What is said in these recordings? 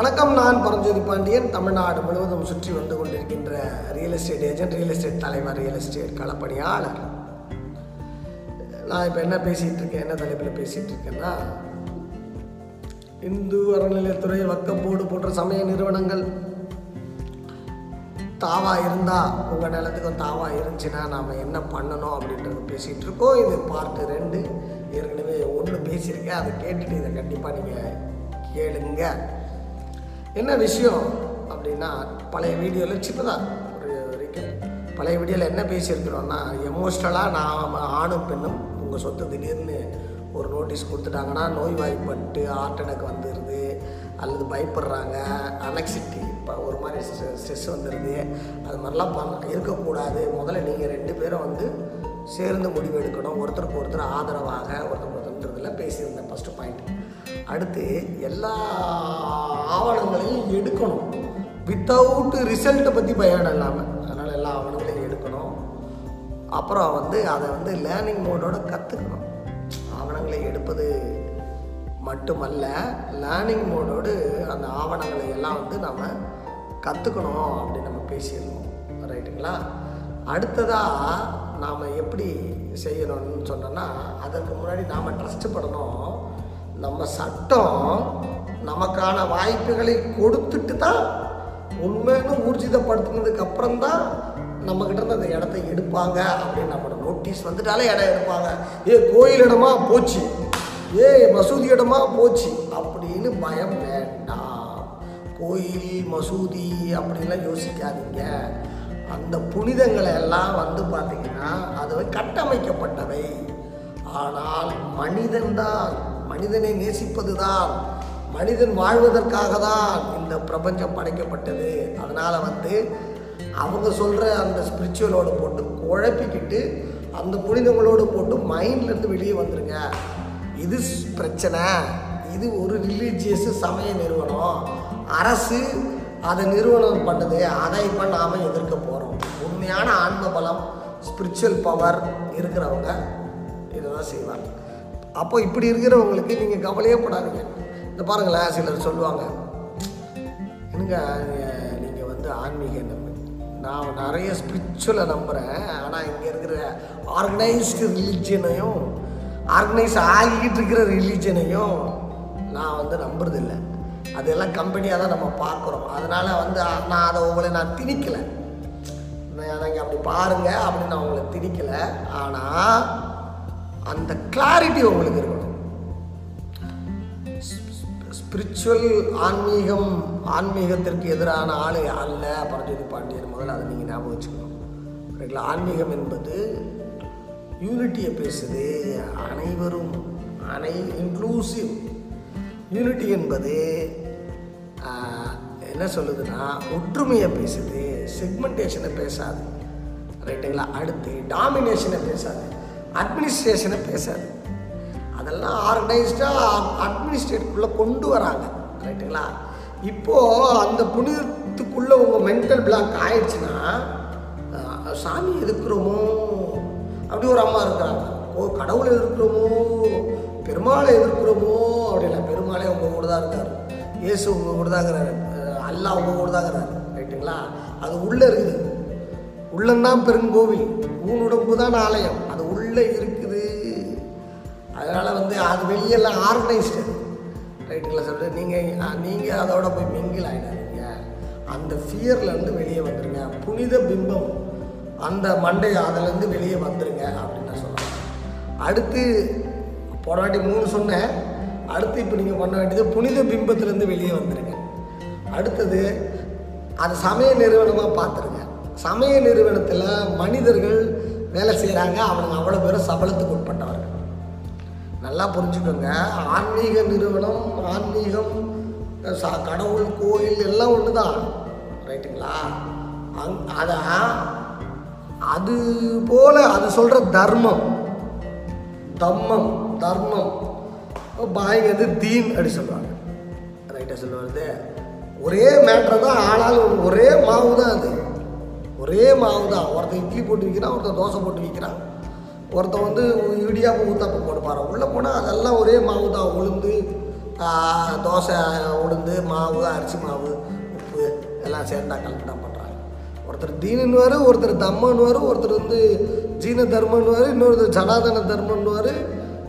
வணக்கம் நான் பரஞ்சோதி பாண்டியன். தமிழ்நாடு முழுவதும் சுற்றி வந்து கொண்டிருக்கின்ற real estate agent real estate தலைவர் ரியல் எஸ்டேட் களப்பணியாளர். நான் இப்போ என்ன பேசிகிட்டு இருக்கேன் என்ன தலைப்பில் பேசிகிட்டு இருக்கேன்னா இந்து அறநிலையத்துறை வக்கப்போடு போன்ற சமய நிறுவனங்கள் தாவா இருந்தால் உங்கள் நிலத்துக்கும் தாவா இருந்துச்சுன்னா நாம் என்ன பண்ணணும் அப்படின்றது பேசிகிட்டு இருக்கோம். இது பார்ட்டு ரெண்டு ஏற்கனவே ஒன்று பேசியிருக்கேன். அதை கேட்டுட்டு இதை கண்டிப்பாக நீங்கள் கேளுங்க. என்ன விஷயம் அப்படின்னா பழைய வீடியோவில் சின்னதாக ஒரு வரைக்கும் பழைய வீடியோவில் என்ன பேசியிருக்கிறோன்னா எமோஷ்னலாக நாம் ஆணும் பெண்ணும் உங்கள் சொத்து திடீர்னு ஒரு நோட்டீஸ் கொடுத்துட்டாங்கன்னா நோய்வாய்ப்பட்டு ஹார்ட் அட்டாக் வந்துடுது அல்லது பயப்படுறாங்க அனெக்சிட்டி இப்போ ஒரு மாதிரி ஸ்ட்ரெஸ் வந்துடுது அது மாதிரிலாம் பண்ண இருக்கக்கூடாது. முதல்ல நீங்கள் ரெண்டு பேரும் வந்து சேர்ந்து முடிவு எடுக்கணும். ஒருத்தருக்கு ஒருத்தர் ஆதரவாக ஒருத்தருக்கு ஒருத்தர்ன்றதில் பேசியிருந்தேன். ஃபஸ்ட்டு பாயிண்ட் அடுத்து எல்லா ஆவணங்களையும் எடுக்கணும். வித்தவுட் ரிசல்ட்டை பற்றி பயம் இல்லாமல் அதனால் எல்லா ஆவணங்களையும் எடுக்கணும். அப்புறம் வந்து அதை வந்து லேர்னிங் மோடோட கற்றுக்கணும் ஆவணங்களை எடுப்பது மட்டுமல்ல லேர்னிங் மோடோடு அந்த ஆவணங்களை எல்லாம் வந்து நம்ம கற்றுக்கணும் அப்படின்னு நம்ம பேசியிருந்தோம். ரைட்டுங்களா அடுத்ததாக நாம் எப்படி செய்யணும்னு சொன்னோன்னா அதற்கு முன்னாடி நாம் ட்ரஸ்ட் படணும். நம்ம சட்டம் நமக்கான வாய்ப்புகளை கொடுத்துட்டு தான் உண்மைன்னு ஊர்ஜிதப்படுத்தினதுக்கு அப்புறம் தான் நம்மக்கிட்ட இருந்து அந்த இடத்த எடுப்பாங்க அப்படின்னு நம்மளோட நோட்டீஸ் வந்துட்டாலே இடம் எடுப்பாங்க. ஏ கோயில் இடமா போச்சு. ஏ மசூதி இடமா போச்சு. அப்படின்னு பயம் வேண்டாம். கோயில் மசூதி அப்படின்லாம் யோசிக்காதீங்க. அந்த புனிதங்களை எல்லாம் வந்து பார்த்தீங்கன்னா அது கட்டமைக்கப்பட்டவை. ஆனால் மனிதன்தான். மனிதனை நேசிப்பது தான் மனிதன் வாழ்வதற்காக தான் இந்த பிரபஞ்சம் படைக்கப்பட்டது. அதனால் வந்து அவங்க சொல்கிற அந்த ஸ்பிரிச்சுவலோடு போட்டு குழப்பிக்கிட்டு அந்த புனிதங்களோடு போட்டு மைண்ட்லேருந்து வெளியே வந்துருங்க. இது பிரச்சனை. இது ஒரு ரிலீஜியஸ் சமய நிறுவனம். அரசு அதை நிறுவனம் பண்ணுது. அதை இப்போ நாம் எதிர்க்க போகிறோம் உண்மையான ஆன்ம பலம் ஸ்பிரிச்சுவல் பவர் இருக்கிறவங்க இதை தான் செய்வாங்க. அப்போ இப்படி இருக்கிறவங்களுக்கு நீங்கள் கவலையே படாதீங்க. இந்த பாருங்களேன் சிலர் சொல்லுவாங்க என்னங்க நீங்கள் வந்து ஆன்மீக நம்பி நான் நிறைய ஸ்பிரிச்சுவலை நம்புகிறேன் ஆனால் இங்கே இருக்கிற ஆர்கனைஸ்டு ரிலீஜியனையும் ஆர்கனைஸ் ஆகிக்கிட்டு இருக்கிற ரிலீஜனையும் நான் வந்து நம்புறதில்லை. அதெல்லாம் கம்பெனியாக தான் நம்ம பார்க்குறோம். அதனால் வந்து நான் அதை உங்களை நான் திணிக்கலை. நீங்கள் அப்படி பாருங்கள் அப்படின்னு நான் உங்களை திணிக்கலை. ஆனால் அந்த கிளாரிட்டி உங்களுக்கு இருக்கணும். ஸ்பிரிச்சுவல் ஆன்மீகம் ஆன்மீகத்திற்கு எதிரான ஆளு அல்ல பரஞ்சோதி பாண்டியன் முதல்ல அதை நீங்கள் ஞாபகம் வச்சுக்கணும். ரைட்ல ஆன்மீகம் என்பது யூனிட்டியை பேசுது அனைவரும் அனை இன்க்ளூசிவ் யூனிட்டி என்பது என்ன சொல்லுதுன்னா ஒற்றுமையை பேசுது செக்மெண்டேஷனை பேசாது. ரைட்டுங்களா அடுத்து டாமினேஷனை பேசாது. அட்மினிஸ்ட்ரேஷனை பேசாது. அதெல்லாம் ஆர்கனைஸ்டாக அட்மினிஸ்ட்ரேட்டுக்குள்ளே கொண்டு வராங்க. ரைட்டுங்களா இப்போது அந்த புனிதத்துக்குள்ளே உங்கள் மென்டல் பிளாக் ஆயிடுச்சுன்னா சாமி எதிர்க்கிறோமோ அப்படி ஒரு அம்மா இருக்கிறாங்க. ஓ கடவுளை எதிர்க்கிறோமோ? பெருமாளை எதிர்க்கிறோமோ? அப்படின்னா பெருமாளே உங்கள் கூட தான் இருக்கார். இயேசு உங்கள் கூட தான் இருக்கிறாரு. அல்லா அல்லாஹ் உங்கள் கூட தான் இருக்கிறாரு. ரைட்டுங்களா அது உள்ளே இருக்குது. உள்ளந்தான் பெருங்கோவில். ஊனுடம்பு தான் ஆலயம். உள்ளே இருக்குது. அதனால் வந்து அது வெளியெல்லாம் ஆர்கனைஸ்டு ரைட்டுங்களா சொல்லிட்டு நீங்கள் நீங்கள் அதோட போய் மிங்கில் ஆகிடாதீங்க அந்த ஃபியர்லேருந்து வெளியே வந்துடுங்க புனித பிம்பம். அந்த மண்டை அதுலேருந்து வெளியே வந்துடுங்க அப்படின்னு நான் சொல்கிறேன் அடுத்து போன வாட்டி மூணு சொன்னேன். அடுத்து இப்போ நீங்கள் பண்ண வேண்டியது புனித பிம்பத்துலேருந்து வெளியே வந்துடுங்க அடுத்தது அது சமய நிறுவனமாக பார்த்துருங்க. சமய நிறுவனத்தில் மனிதர்கள் வேலை செய்கிறாங்க அவனுங்க அவ்வளோ பேரும் சபலத்துக்கு உட்பட்டவர்கள். நல்லா புரிஞ்சுக்கோங்க. ஆன்மீக நிறுவனம் ஆன்மீகம் சா கடவுள் கோயில் எல்லாம் ஒன்று தான் ரைட்டுங்களா? அங் அதான் அது போல் அது சொல்கிற தர்மம். தம்மம் தர்மம். பாய்ங்க வந்து தீன் அப்படி சொல்லுவாங்க. ரைட்டாக சொல்லுவாரு ஒரே மேட்ரு தான் ஆனாலும் ஒரே மாவு தான் அது. ஒரே மாவு தான். ஒருத்தன் இட்லி போட்டு விற்கிறான் ஒருத்தன் தோசை போட்டு விற்கிறான் ஒருத்தன் வந்து இடியாப்பு ஊத்தாப்பம் போட்டு உள்ளே போனால் அதெல்லாம் ஒரே மாவு தான். உளுந்து தோசை உளுந்து மாவு அரிசி மாவு உப்பு எல்லாம் சேர்ந்தா கலந்து பண்ணுறாங்க ஒருத்தர் தீனன்னுவார் ஒருத்தர் தம்மன்னுவார் ஒருத்தர் வந்து ஜீன தர்மன்னுவார் இன்னொருத்தர் ஜனாதன தர்மன்னுவார்.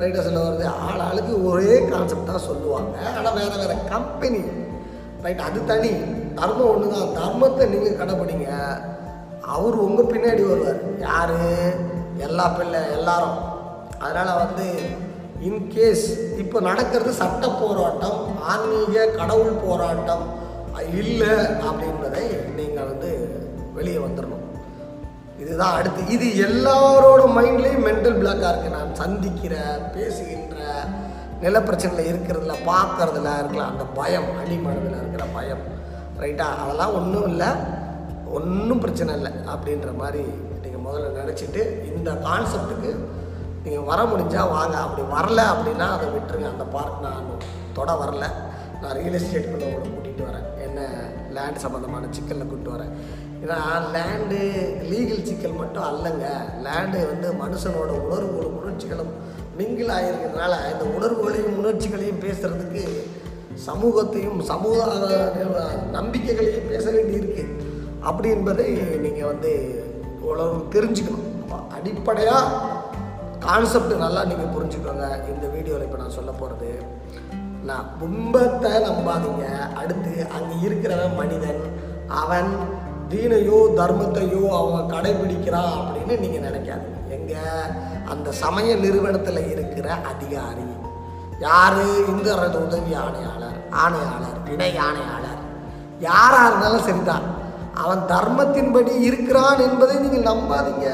ரைட்டா வருது ஆள் ஆளுக்கு ஒரே கான்செப்ட் தான் சொல்லுவாங்க. ஆனால் வேறு வேறு கம்பெனி ரைட் அது தனி. தர்மம் ஒன்று தான் தர்மத்தை நீங்கள் கடைப்பிடிங்க அவர் உங்கள் பின்னாடி வருவார். யார்? எல்லா பிள்ளை எல்லாரும். அதனால் வந்து இன்கேஸ் இப்போ நடக்கிறது சட்ட போராட்டம் ஆன்மீக கடவுள் போராட்டம் இல்லை அப்படின்றதை நீங்கள் வந்து வெளியே வந்துடணும் இதுதான் அடுத்து. இது எல்லாரோட மைண்ட்லேயும் மென்டல் பிளாக்காக இருக்குது நான் சந்திக்கிற பேசுகின்ற நிலப்பிரச்சனையில் இருக்கிறதுல பார்க்கறதுல இருக்கலாம் அந்த பயம் அடிமனதில் இருக்கிற பயம். ரைட்டா அதெல்லாம் ஒன்றும் இல்லை. ஒன்றும் பிரச்சனை இல்லை அப்படின்ற மாதிரி நீங்கள் முதல்ல நினச்சிட்டு இந்த கான்செப்ட்டுக்கு நீங்கள் வர முடிஞ்சால் வாங்க. அப்படி வரல அப்படின்னா அதை விட்டுருங்க. அந்த பார்க் நான் தொட வரல. நான் ரியல் எஸ்டேட்டுக்குள்ளே உங்களை கூட்டிகிட்டு வரேன். என்ன லேண்ட் சம்மந்தமான சிக்கலில் கூப்பிட்டு வரேன். ஏன்னா லேண்டு லீகல் சிக்கல் மட்டும் அல்லங்க. லேண்டு வந்து மனுஷனோட உணர்வுகளும் உணர்ச்சிகளும் மிங்கிள் ஆகிருக்கிறதுனால இந்த உணர்வுகளையும் உணர்ச்சிகளையும் பேசுகிறதுக்கு சமூகத்தையும் சமூக நம்பிக்கைகளையும் பேச வேண்டியிருக்கு. அப்படி என்பதை நீங்கள் வந்து உணர்வு தெரிஞ்சுக்கணும். அடிப்படையாக கான்செப்ட் நல்லா நீங்கள் புரிஞ்சுக்கோங்க. இந்த வீடியோவில் இப்போ நான் சொல்ல போகிறது நான் கும்பத்தை நம்பாதீங்க. அடுத்து அங்கே இருக்கிறவன் மனிதன் அவன் தீனையோ தர்மத்தையோ அவன் கடைபிடிக்கிறான் அப்படின்னு நீங்கள் நினைக்காதீங்க. எங்கே? அந்த சமய நிறுவனத்தில் இருக்கிற அதிகாரி. யார்? இந்த உதவி ஆணையாளர் ஆணையாளர் இணை ஆணையாளர். யாராக இருந்தாலும் சரிதான். அவன் தர்மத்தின்படி இருக்கிறான் என்பதை நீங்கள் நம்பாதீங்க.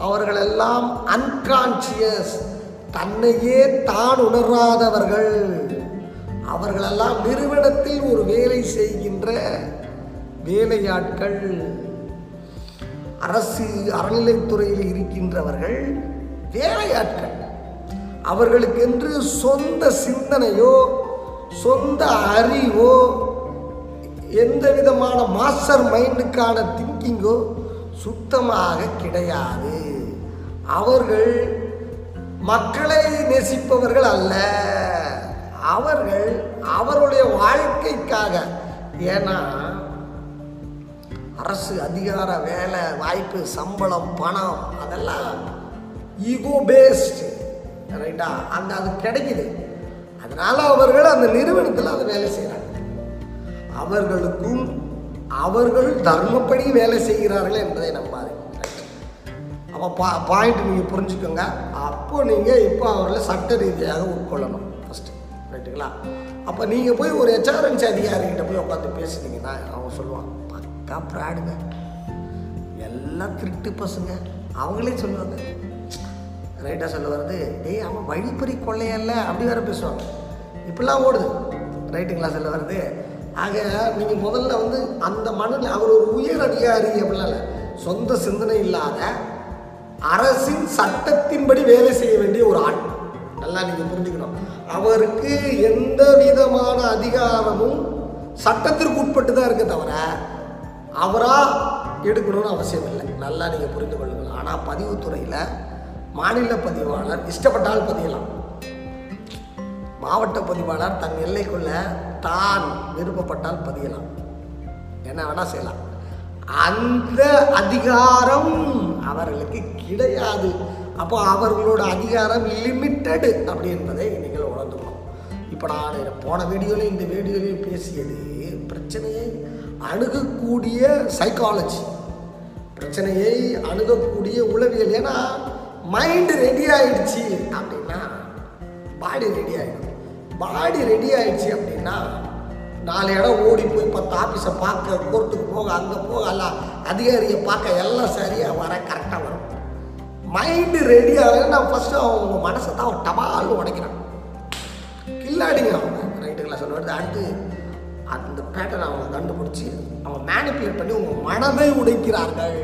அவர்களெல்லாம் அன்கான்சியஸ் தன்னையே தான் உணராதவர்கள். அவர்களெல்லாம் நிறுவனத்தில் ஒரு வேலை செய்கின்ற வேலையாட்கள். அரசு அறநிலைத்துறையில் இருக்கின்றவர்கள் வேலையாட்கள். அவர்களுக்கென்று சொந்த சிந்தனையோ சொந்த அறிவோ எந்த விதமான மாஸ்டர் மைண்டுக்கான திங்கிங்கோ சுத்தமாக கிடையாது. அவர்கள் மக்களை நேசிப்பவர்கள் அல்ல. அவர்கள் அவருடைய வாழ்க்கைக்காக. ஏன்னா அரசு அதிகார வேலை வாய்ப்பு சம்பளம் பணம் அதெல்லாம் ஈகோ பேஸ்டு ரைட்டா அந்த அது கிடைக்குது. அதனால அவர்கள் அந்த நிறுவனத்தில் அதை வேலை செய்கிறாங்க அவர்களுக்கும் அவர்கள் தர்மப்படி வேலை செய்கிறார்கள் என்பதை நம்பாதீங்க அப்போ பா பாயிண்ட் நீங்கள் புரிஞ்சுக்கோங்க. அப்போ நீங்கள் இப்போ அவர்களை சட்ட ரீதியாக உட்கொள்ளணும். ஃபஸ்ட்டு ரைட்டுங்களா அப்போ நீங்கள் போய் ஒரு ஹெச்ஆர்என்சி அதிகாரிகிட்ட போய் உட்காந்து பேசுனீங்கன்னா அவன் சொல்லுவான் பக்கா ப்ராடுங்க. எல்லாம் திருட்டு பசங்க. அவங்களே சொல்லுவாங்க. ரைட்டாக சொல்ல வருது டேய் அவன் வழிப்பறி கொள்ளையல்ல. அப்படி வேற பேசுவாங்க. இப்படிலாம் ஓடுது. ரைட்டுங்களா சொல்ல வருது ஆக நீங்கள் முதல்ல வந்து அந்த மனநிலை அவர் ஒரு உயர் அதிகாரி அப்படிலாம் இல்லை சொந்த சிந்தனை இல்லாத அரசின் சட்டத்தின்படி வேலை செய்ய வேண்டிய ஒரு ஆள். நல்லா நீங்கள் புரிஞ்சுக்கணும். அவருக்கு எந்த விதமான அதிகாரமும் சட்டத்திற்கு உட்பட்டு தான் இருக்க தவிர அவராக எடுக்கணும்னு அவசியம் இல்லை. நல்லா நீங்கள் புரிந்து கொள்ளுங்கள். ஆனால் பதிவுத்துறையில் மாநில பதிவாளர் இஷ்டப்பட்டால் பதியலாம். மாவட்ட பதிவாளர் தன் எல்லைக்குள்ள தான் விருப்பப்பட்டால் பதியலாம். என்ன வேணால் செய்யலாம். அந்த அதிகாரம் அவர்களுக்கு கிடையாது. அப்போ அவர்களோட அதிகாரம் லிமிட்டடு அப்படி என்பதை நீங்கள் உணர்ந்துக்கணும் இப்போ நான் போன வீடியோலையும் இந்த வீடியோலையும் பேசியது பிரச்சனையை அணுகக்கூடிய சைக்காலஜி பிரச்சனையை அணுகக்கூடிய உளவியல். ஏன்னா மைண்டு ரெடி ஆயிடுச்சு அப்படின்னா பாடி ரெடி ஆகிடும் பாடி ரெடி ஆயிடுச்சு அப்படின்னா நாலு இடம் ஓடி போய் பத்து ஆஃபீஸை பார்க்க கோர்ட்டுக்கு போக அங்கே போக எல்லாம் அதிகாரியை பார்க்க எல்லாம் சரியாக வர கரெக்டாக வரும். மைண்டு ரெடி ஆகலைன்னா ஃபஸ்ட்டு அவங்க மனசை தான் அவன் உடைக்கிறான். கில்லாடிங்க அவங்க. ரைட்டுங்களா சொல்லுவாரு அடுத்து அந்த பேட்டர்ன் அவங்க கண்டுபிடிச்சி அவன் மேனிப்புலேட் பண்ணி உங்கள் மனதை உடைக்கிறார்கள்.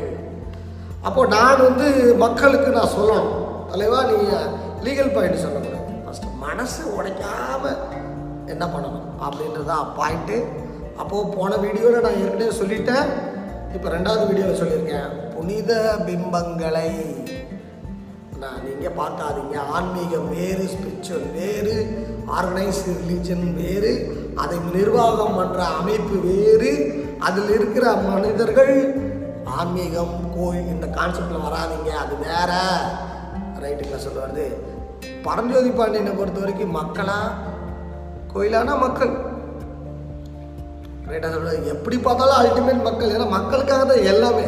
அப்போ நான் வந்து மக்களுக்கு நான் சொல்லணும். தலைவா நீங்கள் லீகல் பாயிண்ட் சொல்லணும். மனசை உடைக்காம என்ன பண்ணணும் அப்படின்றதான் பாயிண்ட்டு அப்போது போன வீடியோவில் நான் ஏற்கனவே சொல்லிட்டேன். இப்போ ரெண்டாவது வீடியோவில் சொல்லியிருக்கேன். புனித பிம்பங்களை நான் நீங்கள் பார்க்காதீங்க. ஆன்மீகம் வேறு ஸ்பிரிச்சுவல் வேறு ஆர்கனைஸ்டு ரிலீஜன் வேறு அதை நிர்வாகம் பண்ணுற அமைப்பு வேறு. அதில் இருக்கிற மனிதர்கள் ஆன்மீகம் கோயில் இந்த கான்செப்டில் வராதீங்க. அது வேற. ரைட்டுங்களா சொல்லுவாரு பரஞ்சோதி பாண்டியனை பொறுத்த வரைக்கும் மக்களா கோயிலானா மக்கள். ரைட்டாக சொல்கிறது எப்படி பார்த்தாலும் அல்டிமேட் மக்கள். ஏன்னா மக்களுக்காக தான் எல்லாமே.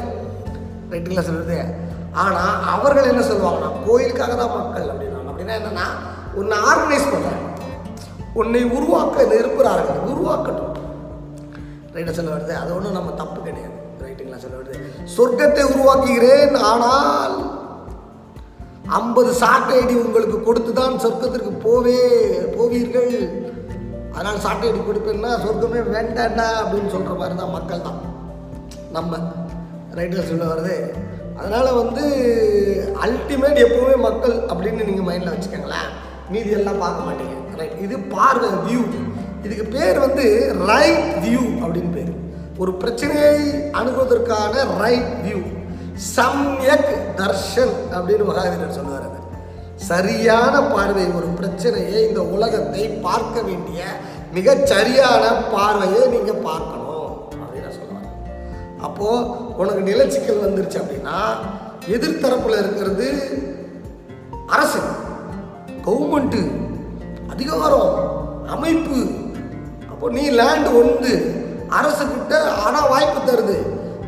ரைட்டுங்களா சொல்கிறது ஆனால் அவர்கள் என்ன சொல்லுவாங்கன்னா கோயிலுக்காக தான் மக்கள் அப்படின்னா அப்படின்னா என்னென்னா உன்னை ஆர்கனைஸ் பண்ணுறாங்க உன்னை உருவாக்க இருக்கிறார்கள் உருவாக்கட்டும். ரைட்டாக சொல்ல வருது? அது ஒன்றும் நம்ம தப்பு கிடையாது. ரைட்டுங்களா சொல்ல வருது? சொர்க்கத்தை உருவாக்குகிறேன் ஆனால் ஐம்பது சாட்டை உங்களுக்கு கொடுத்து தான் சொர்க்கத்திற்கு போவே போவீர்கள். அதனால் சாட்டை கொடுப்பேன்னா சொர்க்கமே வேண்டாண்டா அப்படின்னு சொல்கிற மாதிரி தான் மக்கள் தான் நம்ம ரைட்டில் சொல்ல வருது அதனால் வந்து அல்டிமேட் எப்போவுமே மக்கள் அப்படின்னு நீங்கள் மைண்டில் வச்சுக்கோங்களேன். மீதி எல்லாம் பார்க்க மாட்டீங்க. ரைட் இது பார்வை வியூ இதுக்கு பேர் வந்து ரைட் வியூ அப்படின்னு பேர். ஒரு பிரச்சனையை அணுகுவதற்கான ரைட் வியூ சம்யக் தர்ஷன் அப்படின்னு மகாவீரர் சொல்லுவார் அது. சரியான பார்வை ஒரு பிரச்சனையை இந்த உலகத்தை பார்க்க வேண்டிய மிகச் சரியான பார்வையை நீங்கள் பார்க்கணும் அப்படின்னு சொல்லுவாங்க அப்போது உனக்கு நிலச்சிக்கல் வந்துருச்சு அப்படின்னா எதிர்த்தரப்பில் இருக்கிறது அரசு கவர்மெண்ட்டு அதிகாரம் அமைப்பு. அப்போ நீ லேண்ட் ஒன்று அரசுக்கிட்ட ஆனால் வாய்ப்பு தருது.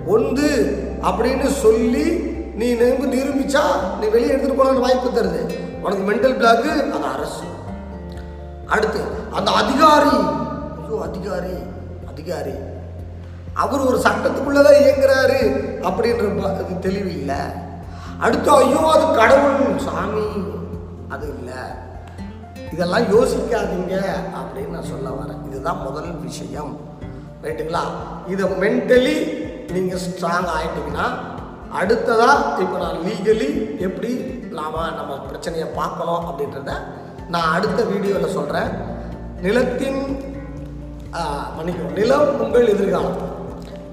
ஒன்று அப்படின்னு சொல்லி நீ நம்பி நிரூபிச்சா நீ வெளியே எடுத்துகிட்டு போகலான்னு வாய்ப்பு தருது. உனக்கு மென்டல் பிளாக்கு அது அரசு. அடுத்து அந்த அதிகாரி ஐயோ அதிகாரி அதிகாரி. அவர் ஒரு சட்டத்துக்குள்ளதான் இயங்குறாரு அப்படின்ற ப- அது தெளிவு இல்லை. அடுத்து ஐயோ அது கடவுள் சாமி அது இல்லை. இதெல்லாம் யோசிக்காதீங்க அப்படின்னு நான் சொல்ல வரேன். இதுதான் முதல் விஷயம். ரைட்டுங்களா? இதை மென்டலி நீங்கள் ஸ்ட்ராங் ஆகிட்டிங்கன்னா அடுத்ததாக இப்போ நான் லீகலி எப்படி நாம நம்ம பிரச்சனையை பார்க்கணும் அப்படின்றத நான் அடுத்த வீடியோவில் சொல்கிறேன் நிலத்தின் மன்னிக்கும் நிலம் உங்கள் எதிர்காலம்.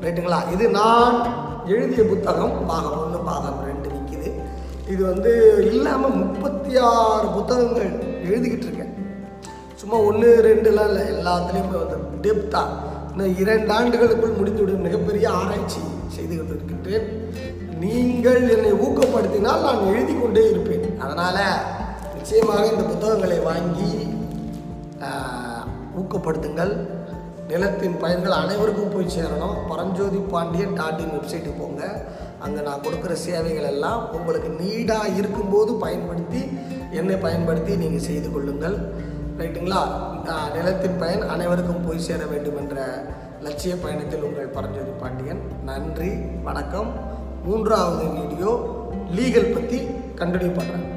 ரைட்டுங்களா? இது நான் எழுதிய புத்தகம் பாகம் ஒன்று பாகம் ரெண்டு நிற்கிது இது வந்து இல்லாமல் முப்பத்தி ஆறு புத்தகங்கள் எழுதிக்கிட்டு இருக்கேன். சும்மா ஒன்று ரெண்டுலாம் இல்லை எல்லாத்துலேயும் வந்து டெப்த்தாக இன்னும் இரண்டு ஆண்டுகளுக்குள் முடித்துவிடும் மிகப்பெரிய ஆராய்ச்சி செய்து கொண்டிருக்கின்றேன். நீங்கள் என்னை ஊக்கப்படுத்தினால் நான் எழுதி கொண்டே இருப்பேன். அதனால் நிச்சயமாக இந்த புத்தகங்களை வாங்கி ஊக்கப்படுத்துங்கள். நிலத்தின் பயன்கள் அனைவருக்கும் போய் சேரணும். பரஞ்சோதி பாண்டியன் டாட் இன் வெப்சைட்டுக்கு போங்க. அங்கே நான் கொடுக்குற சேவைகள் எல்லாம் உங்களுக்கு நீடாக இருக்கும்போது பயன்படுத்தி என்னை பயன்படுத்தி நீங்கள் செய்து கொள்ளுங்கள். ரைட்டுங்களா நிலத்தின் பயன் அனைவருக்கும் போய் சேர வேண்டும் என்ற லட்சிய பயணத்தில் உங்கள் பரஞ்சோதி பாண்டியன். நன்றி வணக்கம். மூன்றாவது வீடியோ லீகல் பற்றி கண்டினியூ பண்ணுறேன்